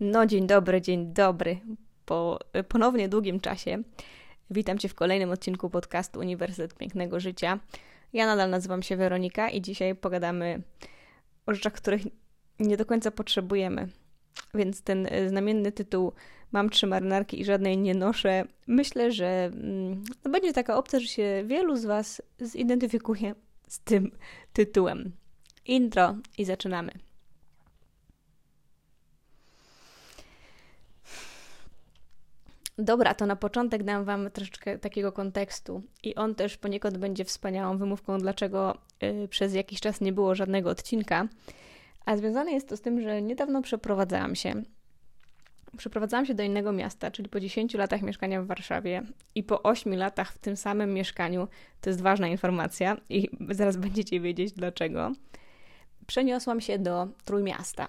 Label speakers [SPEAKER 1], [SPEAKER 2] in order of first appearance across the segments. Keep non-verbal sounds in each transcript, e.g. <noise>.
[SPEAKER 1] No, dzień dobry, dzień dobry. Po ponownie długim czasie witam Cię w kolejnym odcinku podcastu Uniwersytet Pięknego Życia. Ja nadal nazywam się Weronika i dzisiaj pogadamy o rzeczach, których nie do końca potrzebujemy. Więc ten znamienny tytuł Mam trzy marynarki i żadnej nie noszę. Myślę, że mm, no będzie taka opcja, że się wielu z Was zidentyfikuje z tym tytułem. Intro i zaczynamy. Dobra, to na początek dam Wam troszeczkę takiego kontekstu i on też poniekąd będzie wspaniałą wymówką, dlaczego yy, przez jakiś czas nie było żadnego odcinka. A związane jest to z tym, że niedawno przeprowadzałam się. Przeprowadzałam się do innego miasta, czyli po 10 latach mieszkania w Warszawie i po 8 latach w tym samym mieszkaniu, to jest ważna informacja i zaraz będziecie wiedzieć dlaczego, przeniosłam się do Trójmiasta.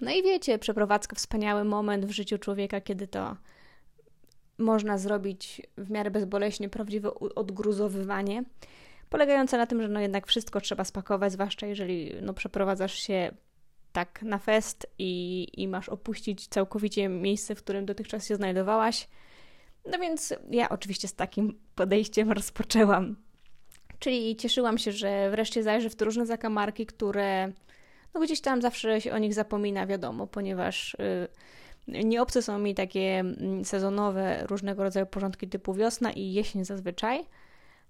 [SPEAKER 1] No i wiecie, przeprowadzka wspaniały moment w życiu człowieka, kiedy to można zrobić w miarę bezboleśnie prawdziwe odgruzowywanie, polegające na tym, że no jednak wszystko trzeba spakować, zwłaszcza jeżeli no, przeprowadzasz się tak na fest i, i masz opuścić całkowicie miejsce, w którym dotychczas się znajdowałaś. No więc ja oczywiście z takim podejściem rozpoczęłam. Czyli cieszyłam się, że wreszcie zajrzę w różne zakamarki, które no gdzieś tam zawsze się o nich zapomina, wiadomo, ponieważ yy, nieobce są mi takie mm, sezonowe różnego rodzaju porządki typu wiosna i jesień zazwyczaj,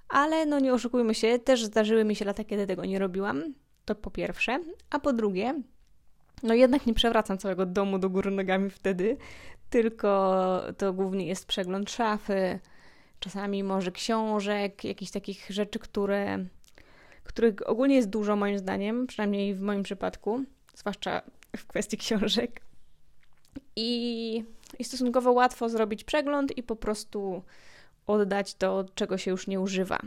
[SPEAKER 1] ale no nie oszukujmy się, też zdarzyły mi się lata, kiedy tego nie robiłam, to po pierwsze, a po drugie, no jednak nie przewracam całego domu do góry nogami wtedy, tylko to głównie jest przegląd szafy, czasami może książek, jakichś takich rzeczy, które których ogólnie jest dużo moim zdaniem, przynajmniej w moim przypadku, zwłaszcza w kwestii książek. I, i stosunkowo łatwo zrobić przegląd i po prostu oddać to, czego się już nie używa.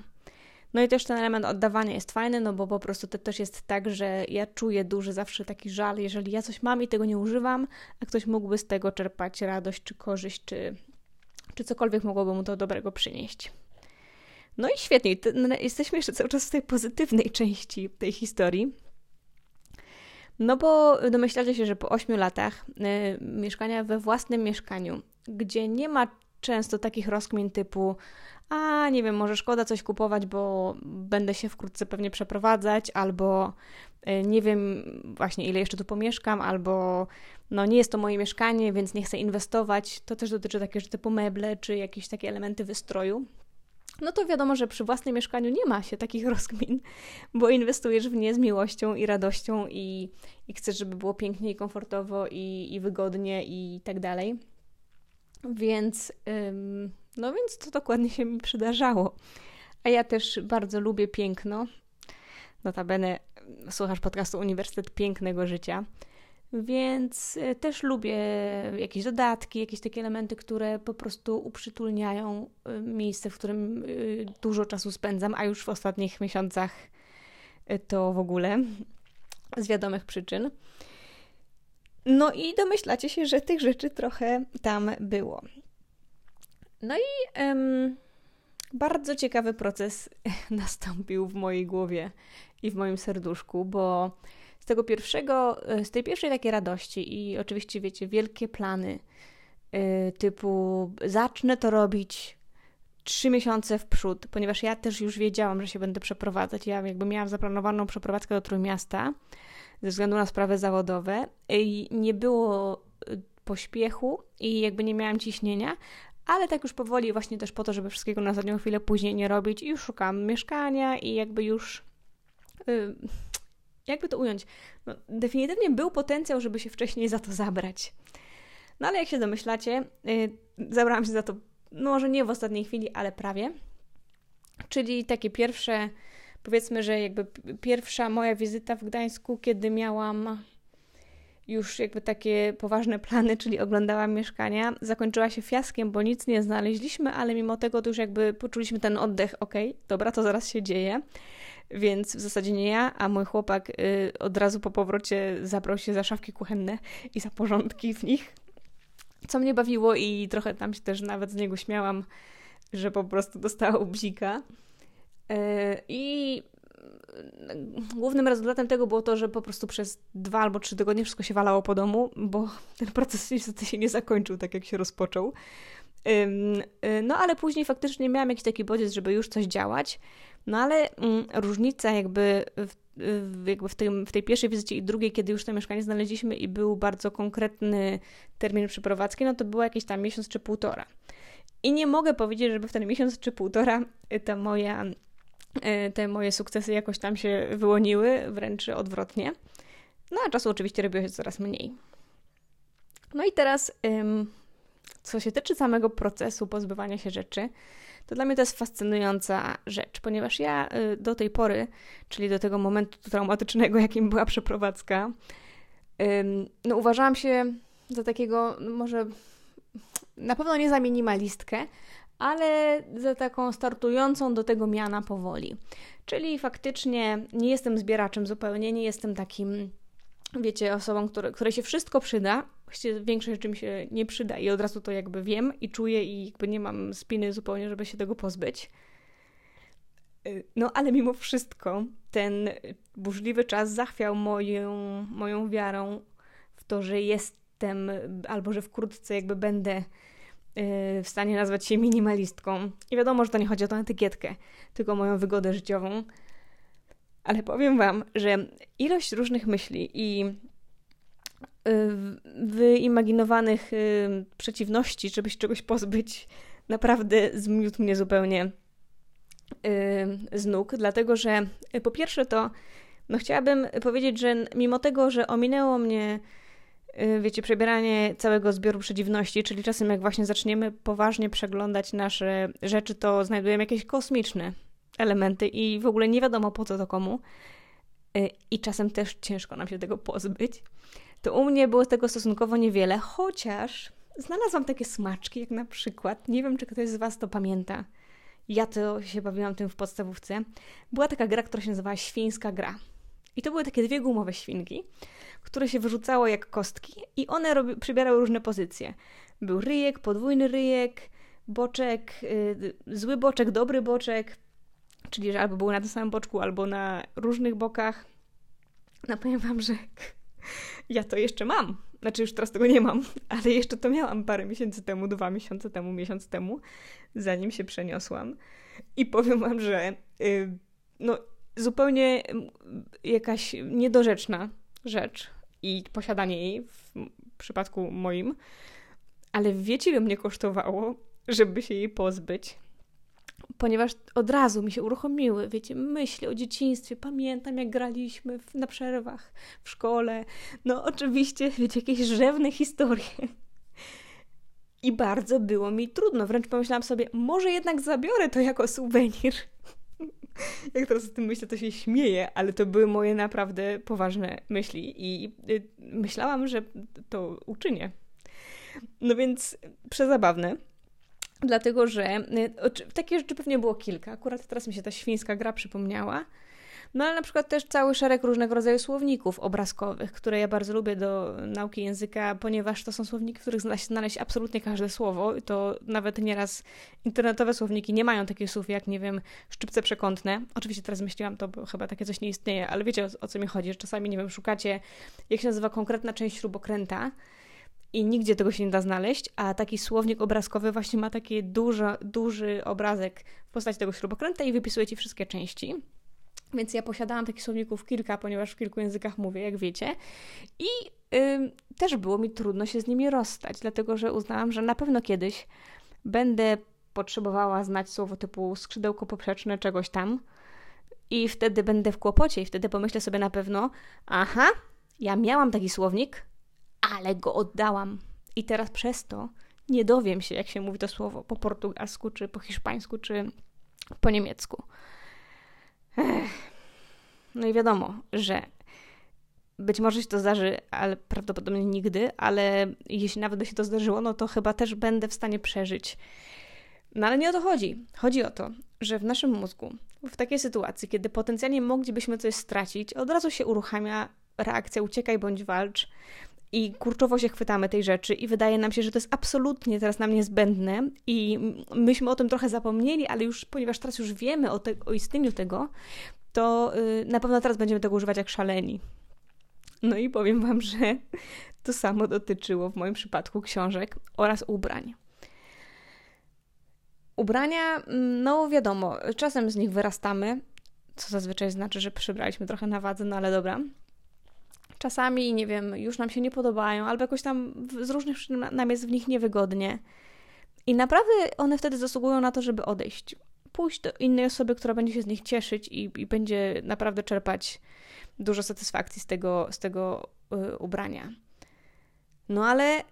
[SPEAKER 1] No i też ten element oddawania jest fajny, no bo po prostu to też jest tak, że ja czuję duży zawsze taki żal, jeżeli ja coś mam i tego nie używam, a ktoś mógłby z tego czerpać radość, czy korzyść, czy, czy cokolwiek mogłoby mu to dobrego przynieść. No i świetnie, jesteśmy jeszcze cały czas w tej pozytywnej części tej historii. No bo domyślacie się, że po 8 latach y, mieszkania we własnym mieszkaniu, gdzie nie ma często takich rozkmin typu a nie wiem, może szkoda coś kupować, bo będę się wkrótce pewnie przeprowadzać, albo y, nie wiem właśnie ile jeszcze tu pomieszkam, albo no nie jest to moje mieszkanie, więc nie chcę inwestować. To też dotyczy rzeczy typu meble, czy jakieś takie elementy wystroju no to wiadomo, że przy własnym mieszkaniu nie ma się takich <laughs> rozkmin, bo inwestujesz w nie z miłością i radością i, i chcesz, żeby było pięknie i komfortowo i, i wygodnie i tak dalej. Więc, ym, no więc to dokładnie się mi przydarzało. A ja też bardzo lubię piękno. Notabene słuchasz podcastu Uniwersytet Pięknego Życia. Więc e, też lubię jakieś dodatki, jakieś takie elementy, które po prostu uprzytulniają e, miejsce, w którym e, dużo czasu spędzam, a już w ostatnich miesiącach to w ogóle z wiadomych przyczyn. No i domyślacie się, że tych rzeczy trochę tam było. No i um, bardzo ciekawy proces <laughs> nastąpił w mojej głowie i w moim serduszku, bo tego pierwszego, e, z tej pierwszej takiej radości i oczywiście, wiecie, wielkie plany yy, typu zacznę to robić trzy miesiące w przód, ponieważ ja też już wiedziałam, że się będę przeprowadzać. Ja jakby miałam zaplanowaną przeprowadzkę do Trójmiasta ze względu na sprawy zawodowe i nie było e, pośpiechu i jakby nie miałam ciśnienia, ale tak już powoli właśnie też po to, żeby wszystkiego na zadnią chwilę później nie robić i już szukam mieszkania i jakby już yy, jakby to ująć, no, definitywnie był potencjał, żeby się wcześniej za to zabrać. No ale jak się domyślacie, yy, zabrałam się za to, no może nie w ostatniej chwili, ale prawie. Czyli takie pierwsze, powiedzmy, że jakby pierwsza moja wizyta w Gdańsku, kiedy miałam już jakby takie poważne plany, czyli oglądałam mieszkania, zakończyła się fiaskiem, bo nic nie znaleźliśmy, ale mimo tego to już jakby poczuliśmy ten oddech, okay, dobra, to zaraz się dzieje. Więc w zasadzie nie ja, a mój chłopak y, od razu po powrocie zabrał się za szafki kuchenne i za porządki w nich, co mnie bawiło i trochę tam się też nawet z niego śmiałam, że po prostu dostał bzika. Y, I głównym rezultatem tego było to, że po prostu przez dwa albo trzy tygodnie wszystko się walało po domu, bo <laughs> ten proces niestety się nie zakończył tak, jak się rozpoczął. Y, no ale później faktycznie miałam jakiś taki bodziec, żeby już coś działać. No ale mm, różnica jakby w, jakby w, tym, w tej pierwszej wizycie i drugiej, kiedy już to mieszkanie znaleźliśmy i był bardzo konkretny termin przeprowadzki, no to było jakieś tam miesiąc czy półtora. I nie mogę powiedzieć, żeby w ten miesiąc czy półtora ta moja, y, te moje sukcesy jakoś tam się wyłoniły, wręcz odwrotnie. No a czasu oczywiście robiło się coraz mniej. No i teraz co się tyczy samego procesu pozbywania się rzeczy, to dla mnie to jest fascynująca rzecz, ponieważ ja y, do tej pory, czyli do tego momentu traumatycznego, <laughs> jakim była przeprowadzka, no uważałam się za takiego, no może na pewno nie za minimalistkę, ale za taką startującą do tego miana powoli. Czyli faktycznie nie jestem zbieraczem zupełnie, nie jestem takim wiecie, osobą, które, której się wszystko przyda, właściwie większość rzeczy mi się nie przyda i od razu to jakby wiem i czuję i jakby nie mam spiny zupełnie, żeby się tego pozbyć. Y, no ale mimo wszystko ten burzliwy czas zachwiał moją, moją wiarą w to, że jestem albo że wkrótce jakby będę y, w stanie nazwać się minimalistką. I wiadomo, że to nie chodzi o tę etykietkę, tylko moją wygodę życiową. Ale powiem Wam, że ilość różnych myśli i y, wyimaginowanych y, przeciwności, żeby się czegoś pozbyć, naprawdę zmiótł mnie zupełnie y, z nóg, dlatego że po pierwsze to no chciałabym powiedzieć, że mimo tego, że ominęło mnie wiecie, przebieranie całego zbioru przedziwności, czyli czasem jak właśnie zaczniemy poważnie przeglądać nasze rzeczy, to znajdujemy jakieś kosmiczne elementy i w ogóle nie wiadomo po co to komu. Y, I czasem też ciężko nam się tego pozbyć. To u mnie było tego stosunkowo niewiele, chociaż znalazłam takie smaczki, jak na przykład, nie wiem czy ktoś z Was to pamięta, ja to się bawiłam tym w podstawówce, była taka gra, która się nazywała Świńska Gra. I to były takie dwie gumowe świnki, które się wyrzucało jak kostki i one robi, przybierały różne pozycje. Był ryjek, podwójny ryjek, boczek, yy, zły boczek, dobry boczek, czyli że albo były na tym samym boczku, albo na różnych bokach. No powiem Wam, że <laughs> ja to jeszcze mam. Znaczy już teraz tego nie mam, <laughs> ale jeszcze to miałam parę miesięcy temu, dwa miesiące temu, miesiąc temu, zanim się przeniosłam. I powiem Wam, że yy, no zupełnie jakaś niedorzeczna rzecz i posiadanie jej w przypadku moim, ale wiecie, ile mnie kosztowało, żeby się jej pozbyć? Ponieważ od razu mi się uruchomiły, wiecie, myśli o dzieciństwie. Pamiętam, jak graliśmy w, na przerwach w szkole. No, oczywiście, wiecie, jakieś rzewne historie. I bardzo było mi trudno. Wręcz pomyślałam sobie, może jednak zabiorę to jako suwenir. <laughs> Jak teraz o tym myślę, to się śmieję, ale to były moje naprawdę poważne myśli i y, myślałam, że to uczynię. No więc przezabawne. Dlatego, że y, takie rzeczy pewnie było kilka. Akurat teraz mi się ta świńska gra przypomniała. No ale na przykład też cały szereg różnego rodzaju słowników obrazkowych, które ja bardzo lubię do nauki języka, ponieważ to są słowniki, w których da się znaleźć absolutnie każde słowo. To nawet nieraz internetowe słowniki nie mają takich słów jak, nie wiem, szczypce przekątne. Oczywiście teraz myśliłam, to bo chyba takie coś nie istnieje, ale wiecie o, o co mi chodzi, czasami, nie wiem, szukacie, jak się nazywa konkretna część śrubokręta, i nigdzie tego się nie da znaleźć, a taki słownik obrazkowy właśnie ma taki duży, obrazek w postaci tego śrubokręta i wypisuje Ci wszystkie części. Więc ja posiadałam takich słowników kilka, ponieważ w kilku językach mówię, jak wiecie. I też było mi trudno się z nimi rozstać, dlatego że uznałam, że na pewno kiedyś będę potrzebowała znać słowo typu skrzydełko poprzeczne czegoś tam i wtedy będę w kłopocie i wtedy pomyślę sobie na pewno, aha, ja miałam taki słownik, ale go oddałam. I teraz przez to nie dowiem się, jak się mówi to słowo po portugalsku, czy po hiszpańsku, czy po niemiecku. Ech. No i wiadomo, że być może się to zdarzy, ale prawdopodobnie nigdy, ale jeśli nawet by się to zdarzyło, no to chyba też będę w stanie przeżyć. No ale nie o to chodzi. Chodzi o to, że w naszym mózgu, w takiej sytuacji, kiedy potencjalnie moglibyśmy coś stracić, od razu się uruchamia reakcja uciekaj bądź walcz, i kurczowo się chwytamy tej rzeczy i wydaje nam się, że to jest absolutnie teraz nam niezbędne i myśmy o tym trochę zapomnieli, ale już, ponieważ teraz już wiemy o, te, o istnieniu tego, to y, na pewno teraz będziemy tego używać jak szaleni. No i powiem Wam, że to samo dotyczyło w moim przypadku książek oraz ubrań. Ubrania, no wiadomo, czasem z nich wyrastamy, co zazwyczaj znaczy, że przybraliśmy trochę na wadze, no ale dobra. Czasami, nie wiem, już nam się nie podobają, albo jakoś tam z różnych przyczyn nam jest w nich niewygodnie. I naprawdę one wtedy zasługują na to, żeby odejść. Pójść do innej osoby, która będzie się z nich cieszyć i, i będzie naprawdę czerpać dużo satysfakcji z tego, z tego y, ubrania. No ale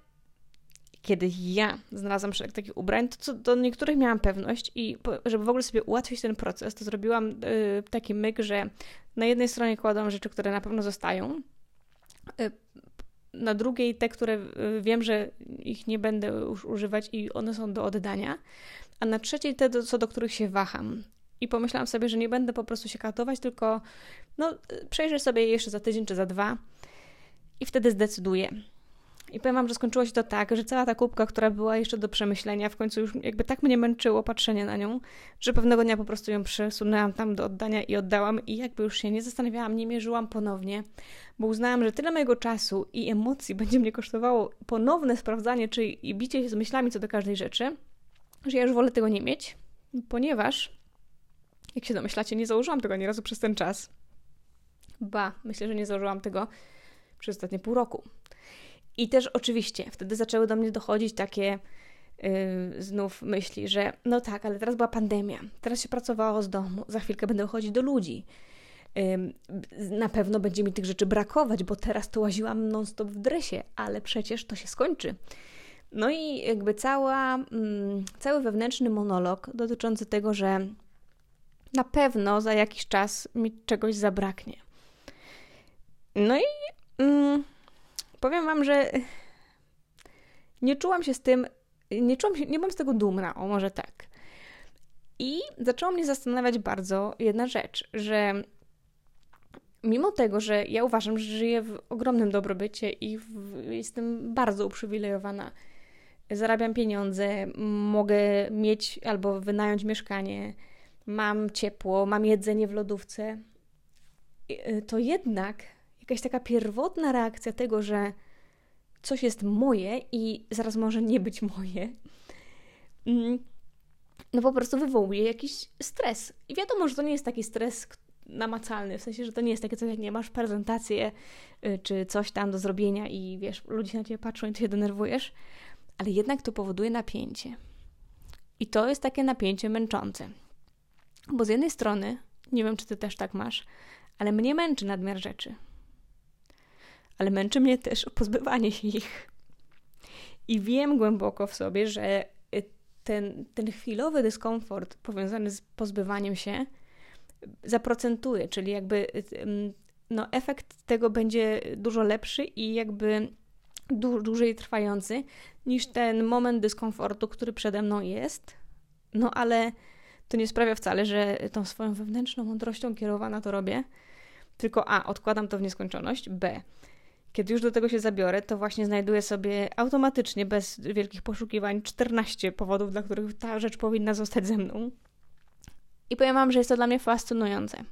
[SPEAKER 1] kiedy ja znalazłam szereg takich ubrań, to co do niektórych miałam pewność i żeby w ogóle sobie ułatwić ten proces, to zrobiłam y, taki myk, że na jednej stronie kładłam rzeczy, które na pewno zostają, na drugiej te, które y, wiem, że ich nie będę już używać i one są do oddania, a na trzeciej te, co do których się waham. I pomyślałam sobie, że nie będę po prostu się katować, tylko no, przejrzę sobie jeszcze za tydzień czy za dwa i wtedy zdecyduję. I powiem Wam, że skończyło się to tak, że cała ta kubka, która była jeszcze do przemyślenia, w końcu już jakby tak mnie męczyło patrzenie na nią, że pewnego dnia po prostu ją przesunęłam tam do oddania i oddałam i jakby już się nie zastanawiałam, nie mierzyłam ponownie, bo uznałam, że tyle mojego czasu i emocji <laughs> będzie mnie kosztowało ponowne sprawdzanie, czy i bicie się z myślami co do każdej rzeczy, że ja już wolę tego nie mieć, ponieważ, jak się domyślacie, nie założyłam tego ani razu przez ten czas. Ba, myślę, że nie założyłam tego przez ostatnie pół roku. I też oczywiście wtedy zaczęły do mnie dochodzić takie yy, znów myśli, że no tak, ale teraz była pandemia, teraz się pracowało z domu, za chwilkę będę chodzić do ludzi. Na pewno będzie mi tych rzeczy brakować, bo teraz to łaziłam non-stop w dresie, ale przecież to się skończy. No i jakby cała, mm, cały wewnętrzny monolog dotyczący tego, że na pewno za jakiś czas mi czegoś zabraknie. No i mm, powiem Wam, że nie czułam się z tym, nie czułam się, nie byłam z tego dumna, o może tak. I zaczęło mnie zastanawiać bardzo jedna rzecz, że mimo tego, że ja uważam, że żyję w ogromnym dobrobycie i w, jestem bardzo uprzywilejowana, zarabiam pieniądze, mogę mieć albo wynająć mieszkanie, mam ciepło, mam jedzenie w lodówce, y, to jednak jakaś taka pierwotna reakcja tego, że coś jest moje i zaraz może nie być moje, mm, no po prostu wywołuje jakiś stres. I wiadomo, że to nie jest taki stres namacalny, w sensie, że to nie jest takie coś, jak nie masz prezentację y, czy coś tam do zrobienia i wiesz, ludzie na ciebie patrzą i ty się denerwujesz, ale jednak to powoduje napięcie. I to jest takie napięcie męczące. Bo z jednej strony, nie wiem, czy ty też tak masz, ale mnie męczy nadmiar rzeczy ale męczy mnie też pozbywanie się <laughs> ich. I wiem głęboko w sobie, że y, ten, ten chwilowy dyskomfort powiązany z pozbywaniem się zaprocentuje, czyli jakby y, no, efekt tego będzie dużo lepszy i jakby dłużej trwający niż ten moment dyskomfortu, który przede mną jest. No ale to nie sprawia wcale, że tą swoją wewnętrzną mądrością kierowana to robię, tylko A, odkładam to w nieskończoność, B, kiedy już do tego się zabiorę, to właśnie znajduję sobie automatycznie, bez wielkich poszukiwań, 14 powodów, dla których ta rzecz powinna zostać ze mną. I powiem Wam, że jest to dla mnie fascynujące.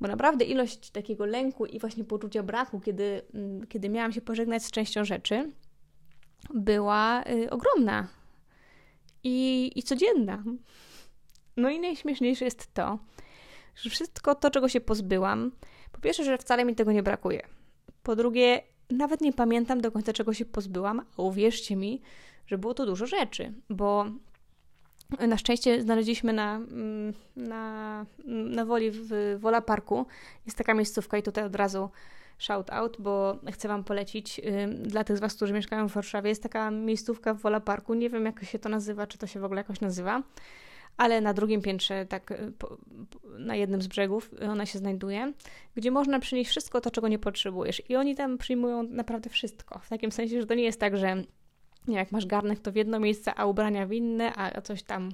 [SPEAKER 1] Bo naprawdę ilość takiego lęku i właśnie poczucia braku, kiedy, mm, kiedy miałam się pożegnać z częścią rzeczy, była y, ogromna i, i codzienna. No i najśmieszniejsze jest to, że wszystko to, czego się pozbyłam, po pierwsze, że wcale mi tego nie brakuje. Po drugie, nawet nie pamiętam do końca, czego się pozbyłam, a uwierzcie mi, że było to dużo rzeczy, bo na szczęście znaleźliśmy na, mm, na, na Woli w Wola Parku. Jest taka miejscówka i tutaj od razu shout out, bo chcę Wam polecić dla tych z Was, którzy mieszkają w Warszawie. Jest taka miejscówka w Wola Parku. Nie wiem, jak się to nazywa, czy to się w ogóle jakoś nazywa ale na drugim piętrze, tak y, na jednym z brzegów, ona się znajduje, gdzie można przynieść wszystko to, czego nie potrzebujesz. I oni tam przyjmują naprawdę wszystko. W takim sensie, że to nie jest tak, że nie, jak masz garnek, to w jedno miejsce, a ubrania w inne, a coś tam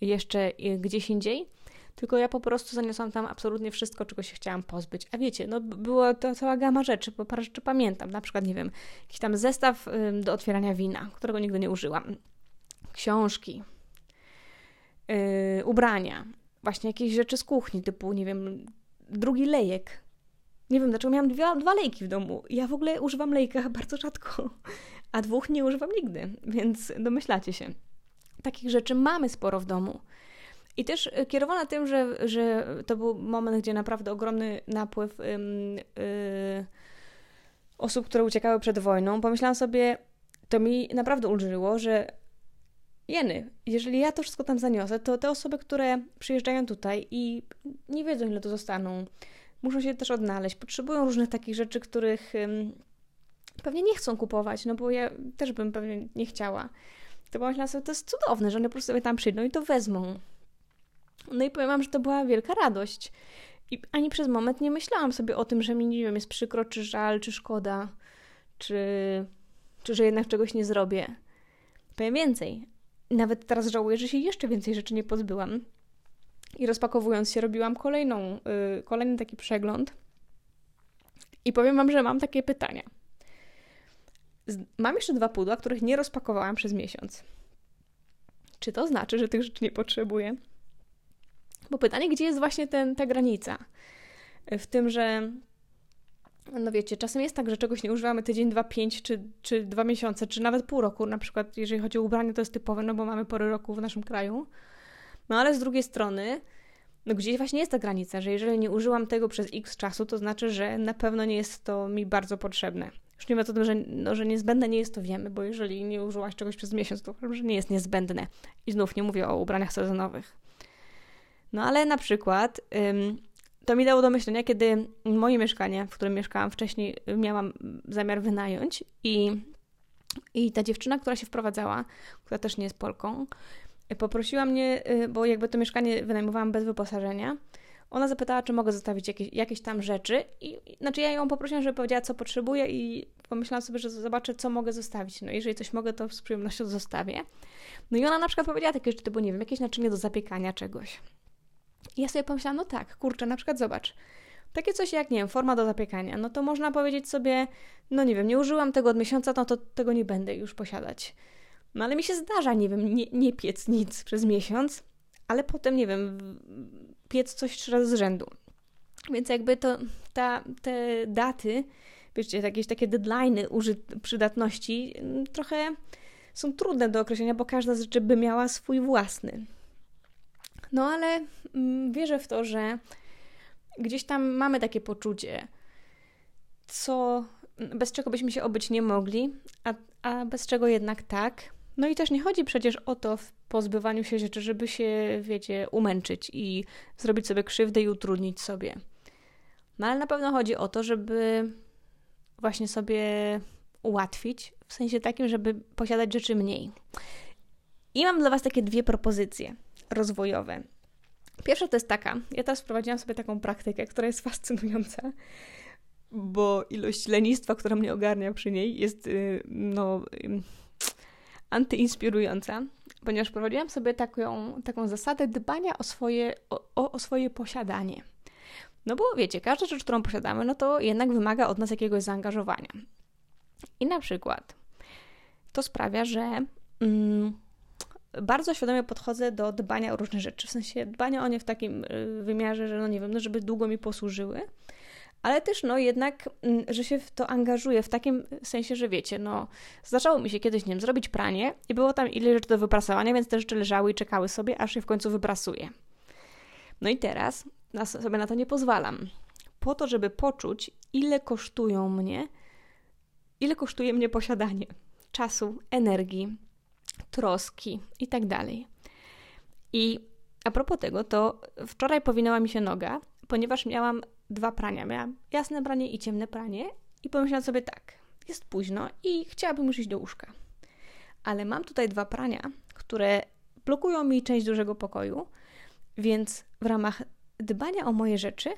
[SPEAKER 1] jeszcze y, gdzieś indziej. Tylko ja po prostu zaniosłam tam absolutnie wszystko, czego się chciałam pozbyć. A wiecie, no była to cała gama rzeczy, bo parę rzeczy pamiętam. Na przykład, nie wiem, jakiś tam zestaw do otwierania wina, którego nigdy nie użyłam. Książki, yy, ubrania. właśnie jakieś rzeczy z kuchni, typu, nie wiem, drugi lejek. Nie wiem, dlaczego miałam dwa, lejki w domu. Ja w ogóle używam lejka <laughs> bardzo rzadko, a dwóch nie używam nigdy, więc domyślacie się. Takich rzeczy mamy sporo w domu. I też y, kierowana tym, że, że to był moment, gdzie naprawdę ogromny napływ yy, osób, które uciekały przed wojną, pomyślałam sobie, to mi naprawdę ulżyło, że jeny, jeżeli ja to wszystko tam zaniosę, to te osoby, które przyjeżdżają tutaj i nie wiedzą, ile to zostaną, muszą się też odnaleźć, potrzebują różnych takich rzeczy, których pewnie nie chcą kupować, no bo ja też bym pewnie nie chciała. To pomyślałam sobie, to jest cudowne, że one po prostu sobie tam przyjdą i to wezmą. No i powiem wam, że to była wielka radość. I ani przez moment nie myślałam sobie o tym, że mi, nie wiem, jest przykro, czy żal, czy szkoda, czy, czy że jednak czegoś nie zrobię. Powiem więcej. Nawet teraz żałuję, że się jeszcze więcej rzeczy nie pozbyłam. I rozpakowując się, robiłam kolejną, yy, kolejny taki przegląd. I powiem Wam, że mam takie pytania. Mam jeszcze dwa pudła, których nie rozpakowałam przez miesiąc. Czy to znaczy, że tych rzeczy nie potrzebuję? Bo pytanie, gdzie jest właśnie ten, ta granica? W tym, że no wiecie, czasem jest tak, że czegoś nie używamy tydzień, dwa, pięć, czy, czy dwa miesiące, czy nawet pół roku. Na przykład, jeżeli chodzi o ubranie, to jest typowe, no bo mamy pory roku w naszym kraju. No ale z drugiej strony, no gdzieś właśnie jest ta granica, że jeżeli nie użyłam tego przez x czasu, to znaczy, że na pewno nie jest to mi bardzo potrzebne. Już nie mówiąc o tym, że, no, że niezbędne nie jest, to wiemy, bo jeżeli nie użyłaś czegoś przez miesiąc, to że nie jest niezbędne. I znów nie mówię o ubraniach sezonowych. No ale na przykład ym, to mi dało do myślenia, kiedy moje mieszkanie, w którym mieszkałam wcześniej, miałam zamiar wynająć i, i ta dziewczyna, która się wprowadzała, która też nie jest Polką, poprosiła mnie, y, bo jakby to mieszkanie wynajmowałam bez wyposażenia, ona zapytała, czy mogę zostawić jakieś, jakieś tam rzeczy i znaczy ja ją poprosiłam, żeby powiedziała, co potrzebuje i pomyślałam sobie, że zobaczę, co mogę zostawić. No jeżeli coś mogę, to z przyjemnością zostawię. No i ona na przykład powiedziała takie rzeczy, bo nie wiem, jakieś naczynie do zapiekania czegoś. I ja sobie pomyślałam, no tak, kurczę, na przykład zobacz, takie coś jak, nie wiem, forma do zapiekania, no to można powiedzieć sobie, no nie wiem, nie użyłam tego od miesiąca, no to tego nie będę już posiadać. No ale mi się zdarza, nie wiem, nie, nie piec nic przez miesiąc, ale potem, nie wiem, piec coś trzy razy z rzędu. Więc jakby to, ta, te daty, wiecie, jakieś takie deadlines przydatności mm, trochę są trudne do określenia, bo każda z rzeczy by miała swój własny. No ale mm, wierzę w to, że gdzieś tam mamy takie poczucie, co bez czego byśmy się obyć nie mogli, a, a bez czego jednak tak. No i też nie chodzi przecież o to w pozbywaniu się rzeczy, żeby się, wiecie, umęczyć i zrobić sobie krzywdę i utrudnić sobie. No ale na pewno chodzi o to, żeby właśnie sobie ułatwić, w sensie takim, żeby posiadać rzeczy mniej. I mam dla Was takie dwie propozycje rozwojowe. Pierwsza to jest taka, ja teraz wprowadziłam sobie taką praktykę, która jest fascynująca, bo ilość lenistwa, która mnie ogarnia przy niej jest y, no antyinspirująca, ponieważ prowadziłam sobie taką, taką zasadę dbania o swoje, o, o swoje posiadanie. No bo wiecie, każda rzecz, którą posiadamy, no to jednak wymaga od nas jakiegoś zaangażowania. I na przykład to sprawia, że mm, bardzo świadomie podchodzę do dbania o różne rzeczy. W sensie dbania o nie w takim y, wymiarze, że no nie wiem, no żeby długo mi posłużyły, ale też no jednak, mm, że się w to angażuję w takim sensie, że wiecie, no zdarzało mi się kiedyś, nie wiem, zrobić pranie i było tam ile rzeczy do wyprasowania, więc te rzeczy leżały i czekały sobie, aż je w końcu wyprasuję. No i teraz na, sobie na to nie pozwalam. Po to, żeby poczuć, ile kosztują mnie, ile kosztuje mnie posiadanie czasu, energii, troski i tak dalej. I a propos tego, to wczoraj powinęła mi się noga, ponieważ miałam dwa prania. Miałam jasne pranie i ciemne pranie i pomyślałam sobie tak, jest późno i chciałabym już iść do łóżka. Ale mam tutaj dwa prania, które blokują mi część dużego pokoju, więc w ramach dbania o moje rzeczy,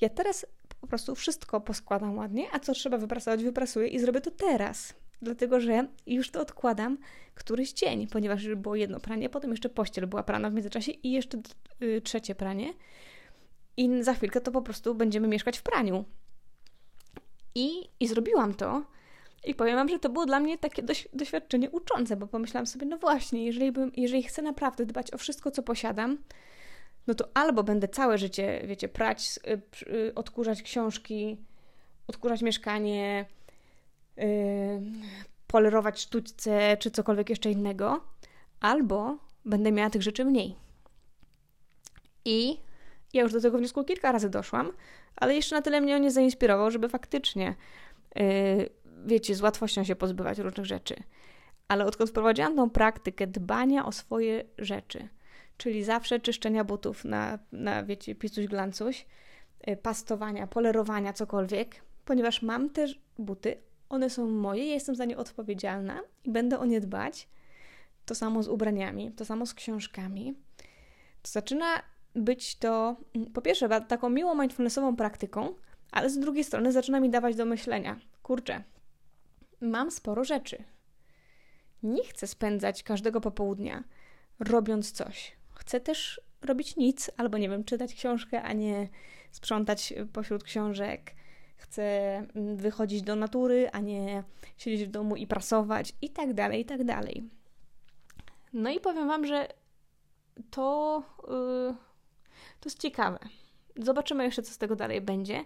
[SPEAKER 1] ja teraz po prostu wszystko poskładam ładnie, a co trzeba wyprasować, wyprasuję i zrobię to teraz. Dlatego, że już to odkładam któryś dzień, ponieważ już było jedno pranie, potem jeszcze pościel była prana w międzyczasie i jeszcze y, trzecie pranie i za chwilkę to po prostu będziemy mieszkać w praniu. I, i zrobiłam to. I powiem Wam, że to było dla mnie takie doś, doświadczenie uczące, bo pomyślałam sobie, no właśnie, jeżeli, bym, jeżeli chcę naprawdę dbać o wszystko, co posiadam, no to albo będę całe życie, wiecie, prać, y, y, odkurzać książki, odkurzać mieszkanie, yy, polerować sztućce czy cokolwiek jeszcze innego, albo będę miała tych rzeczy mniej. I ja już do tego wniosku kilka razy doszłam, ale jeszcze na tyle mnie on nie zainspirował, żeby faktycznie, yy, wiecie, z łatwością się pozbywać różnych rzeczy. Ale odkąd wprowadziłam tą praktykę dbania o swoje rzeczy, czyli zawsze czyszczenia butów na, na wiecie, picuś glancuś, yy, pastowania, polerowania, cokolwiek, ponieważ mam też buty, one są moje, ja jestem za nie odpowiedzialna i będę o nie dbać. To samo z ubraniami, to samo z książkami. To zaczyna być to, mm, po pierwsze, taką miłą mindfulnessową praktyką, ale z drugiej strony zaczyna mi dawać do myślenia. Kurczę, mam sporo rzeczy. Nie chcę spędzać każdego popołudnia robiąc coś. Chcę też robić nic, albo nie wiem, czytać książkę, a nie sprzątać pośród książek. Chcę mm, wychodzić do natury, a nie siedzieć w domu i prasować, i tak dalej, i tak dalej. No i powiem Wam, że to. Yy to jest ciekawe. Zobaczymy jeszcze, co z tego dalej będzie,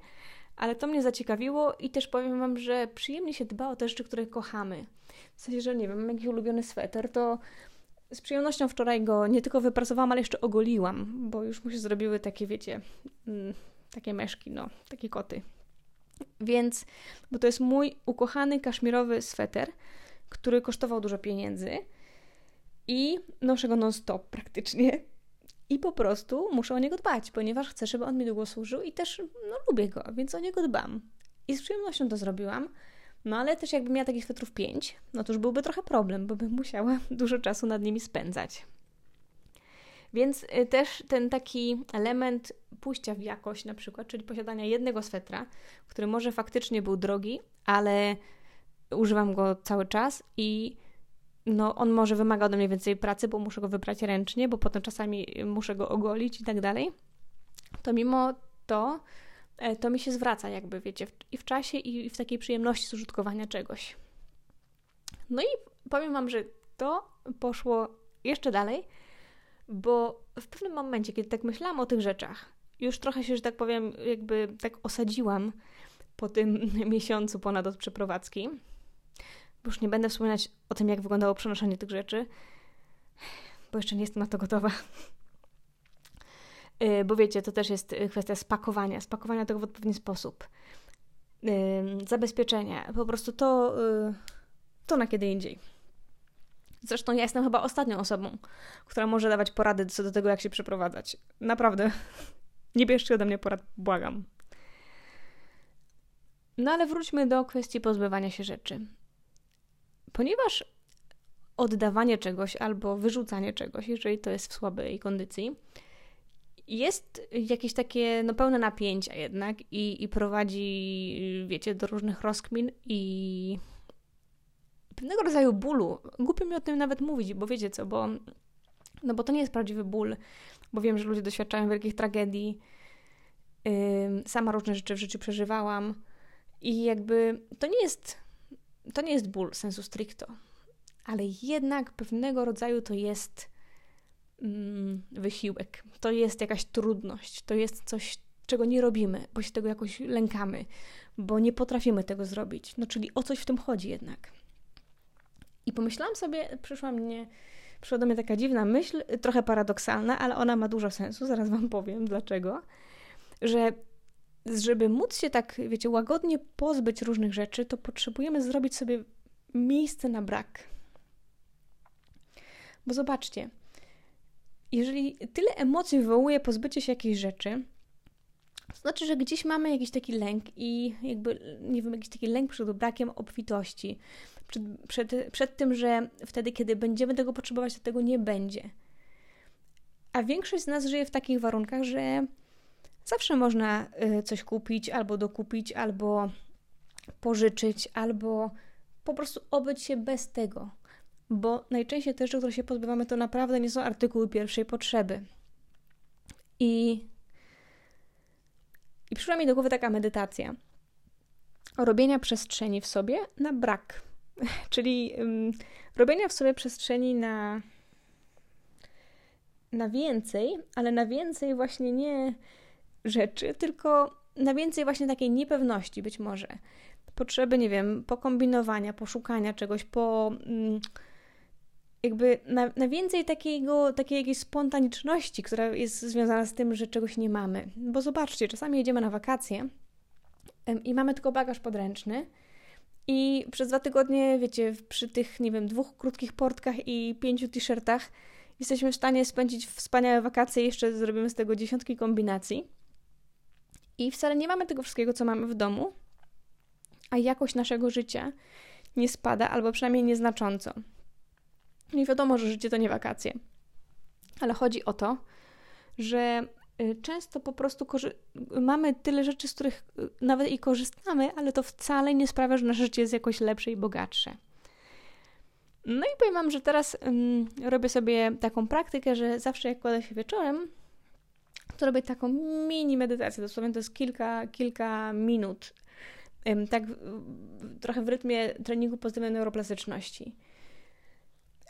[SPEAKER 1] ale to mnie zaciekawiło i też powiem Wam, że przyjemnie się dba o te rzeczy, które kochamy. W sensie, że nie wiem, mam jakiś ulubiony sweter, to z przyjemnością wczoraj go nie tylko wypracowałam, ale jeszcze ogoliłam, bo już mu się zrobiły takie, wiecie, mm, takie meszki, no, takie koty. Więc, bo to jest mój ukochany kaszmirowy sweter, który kosztował dużo pieniędzy i noszę go non-stop praktycznie. I po prostu muszę o niego dbać, ponieważ chcę, żeby on mi długo służył i też no, lubię go, więc o niego dbam. I z przyjemnością to zrobiłam. No ale też jakbym miała takich swetrów pięć, no to już byłby trochę problem, bo bym musiała <laughs> dużo czasu nad nimi spędzać. Więc y, też ten taki element pójścia w jakość na przykład, czyli posiadania jednego swetra, który może faktycznie był drogi, ale używam go cały czas i no, on może wymaga ode mnie więcej pracy, bo muszę go wybrać ręcznie, bo potem czasami muszę go ogolić i tak dalej, to mimo to e, to mi się zwraca jakby, wiecie, i w czasie, i w takiej przyjemności z użytkowania czegoś. No i powiem Wam, że to poszło jeszcze dalej, bo w pewnym momencie, kiedy tak myślałam o tych rzeczach, już trochę się, że tak powiem, jakby tak osadziłam po tym <laughs> miesiącu ponad od przeprowadzki, już nie będę wspominać o tym, jak wyglądało przenoszenie tych rzeczy, bo jeszcze nie jestem na to gotowa. <laughs> Y, bo wiecie, to też jest kwestia spakowania, spakowania tego w odpowiedni sposób. Zabezpieczenia, po prostu to, y, to na kiedy indziej. Zresztą ja jestem chyba ostatnią osobą, która może dawać porady co do tego, jak się przeprowadzać. Naprawdę. <laughs> Nie bierzcie ode mnie porad, błagam. No ale wróćmy do kwestii pozbywania się rzeczy. Ponieważ oddawanie czegoś albo wyrzucanie czegoś, jeżeli to jest w słabej kondycji, jest jakieś takie no, pełne napięcia jednak i, i prowadzi, wiecie, do różnych rozkmin i pewnego rodzaju bólu. Głupio mi o tym nawet mówić, bo wiecie co, bo, no bo to nie jest prawdziwy ból, bo wiem, że ludzie doświadczają wielkich tragedii. Yy, sama różne rzeczy w życiu przeżywałam i jakby to nie jest to nie jest ból sensu stricto, ale jednak pewnego rodzaju to jest mm, wysiłek, to jest jakaś trudność, to jest coś, czego nie robimy, bo się tego jakoś lękamy, bo nie potrafimy tego zrobić. No czyli o coś w tym chodzi jednak. I pomyślałam sobie, przyszła mnie, przyszła do mnie taka dziwna myśl, trochę paradoksalna, ale ona ma dużo sensu, zaraz Wam powiem dlaczego, że żeby móc się tak, wiecie, łagodnie pozbyć różnych rzeczy, to potrzebujemy zrobić sobie miejsce na brak. Bo zobaczcie, jeżeli tyle emocji wywołuje pozbycie się jakiejś rzeczy, to znaczy, że gdzieś mamy jakiś taki lęk i jakby, nie wiem, jakiś taki lęk przed brakiem obfitości, przed, przed, przed tym, że wtedy, kiedy będziemy tego potrzebować, to tego nie będzie. A większość z nas żyje w takich warunkach, że Zawsze można y, coś kupić, albo dokupić, albo pożyczyć, albo po prostu obyć się bez tego. Bo najczęściej te rzeczy, które się pozbywamy, to naprawdę nie są artykuły pierwszej potrzeby. I, i przyszła mi do głowy taka medytacja. Robienia przestrzeni w sobie na brak. <laughs> Czyli um, robienia w sobie przestrzeni na na więcej, ale na więcej właśnie nie rzeczy, tylko na więcej właśnie takiej niepewności być może. Potrzeby, nie wiem, pokombinowania, poszukania czegoś, po mm, jakby na, na, więcej takiego, takiej jakiejś spontaniczności, która jest związana z tym, że czegoś nie mamy. Bo zobaczcie, czasami jedziemy na wakacje i mamy tylko bagaż podręczny i przez dwa tygodnie, wiecie, przy tych, nie wiem, dwóch krótkich portkach i pięciu t-shirtach jesteśmy w stanie spędzić wspaniałe wakacje jeszcze zrobimy z tego dziesiątki kombinacji. I wcale nie mamy tego wszystkiego, co mamy w domu, a jakość naszego życia nie spada, albo przynajmniej nieznacząco. I wiadomo, że życie to nie wakacje. Ale chodzi o to, że y, często po prostu mamy tyle rzeczy, z których y, nawet i korzystamy, ale to wcale nie sprawia, że nasze życie jest jakoś lepsze i bogatsze. No i powiem Wam, że teraz robię sobie taką praktykę, że zawsze jak kładę się wieczorem, to robię taką mini medytację. Dosłownie to jest kilka, kilka minut. Tak w, trochę w rytmie treningu pozytywnej neuroplastyczności.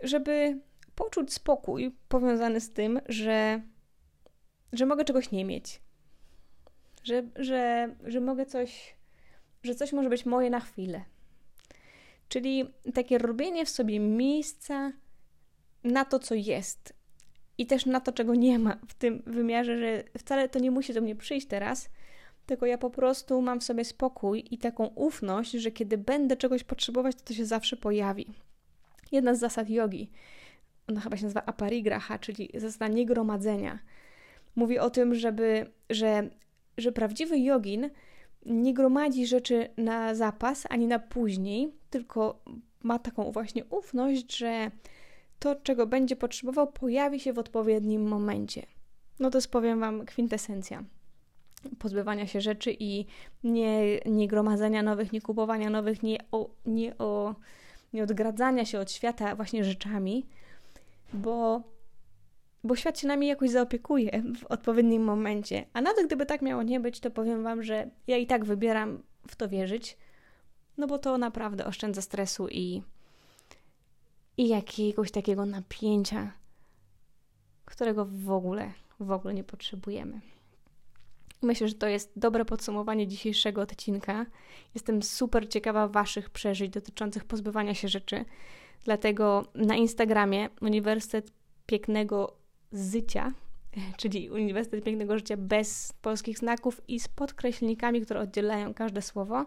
[SPEAKER 1] Żeby poczuć spokój powiązany z tym, że, że mogę czegoś nie mieć. Że, że, że mogę coś, że coś może być moje na chwilę Czyli takie robienie w sobie miejsca na to, co jest i też na to, czego nie ma w tym wymiarze, że wcale to nie musi do mnie przyjść teraz, tylko ja po prostu mam w sobie spokój i taką ufność, że kiedy będę czegoś potrzebować, to to się zawsze pojawi. Jedna z zasad jogi, ona chyba się nazywa aparigraha, czyli zasada niegromadzenia, mówi o tym, żeby, że, że prawdziwy jogin nie gromadzi rzeczy na zapas ani na później, tylko ma taką właśnie ufność, że to, czego będzie potrzebował, pojawi się w odpowiednim momencie. No to jest, powiem Wam, kwintesencja pozbywania się rzeczy i nie, nie gromadzenia nowych, nie kupowania nowych, nie, o, nie, o, nie odgradzania się od świata właśnie rzeczami, bo bo świat się nami jakoś zaopiekuje w odpowiednim momencie. A nawet gdyby tak miało nie być, to powiem Wam, że ja i tak wybieram w to wierzyć, no bo to naprawdę oszczędza stresu i, i jakiegoś takiego napięcia, którego w ogóle, w ogóle nie potrzebujemy. Myślę, że to jest dobre podsumowanie dzisiejszego odcinka. Jestem super ciekawa Waszych przeżyć dotyczących pozbywania się rzeczy. Dlatego na Instagramie Uniwersytet Pięknego Zycia, <laughs> czyli Uniwersytet Pięknego Życia bez polskich znaków i z podkreślnikami, które oddzielają każde słowo.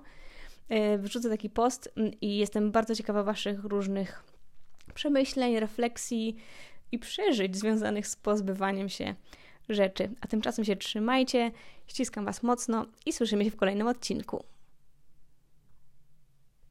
[SPEAKER 1] E, wrzucę taki post mm, i jestem bardzo ciekawa Waszych różnych przemyśleń, refleksji i przeżyć związanych z pozbywaniem się rzeczy. A tymczasem się trzymajcie, ściskam Was mocno i słyszymy się w kolejnym odcinku.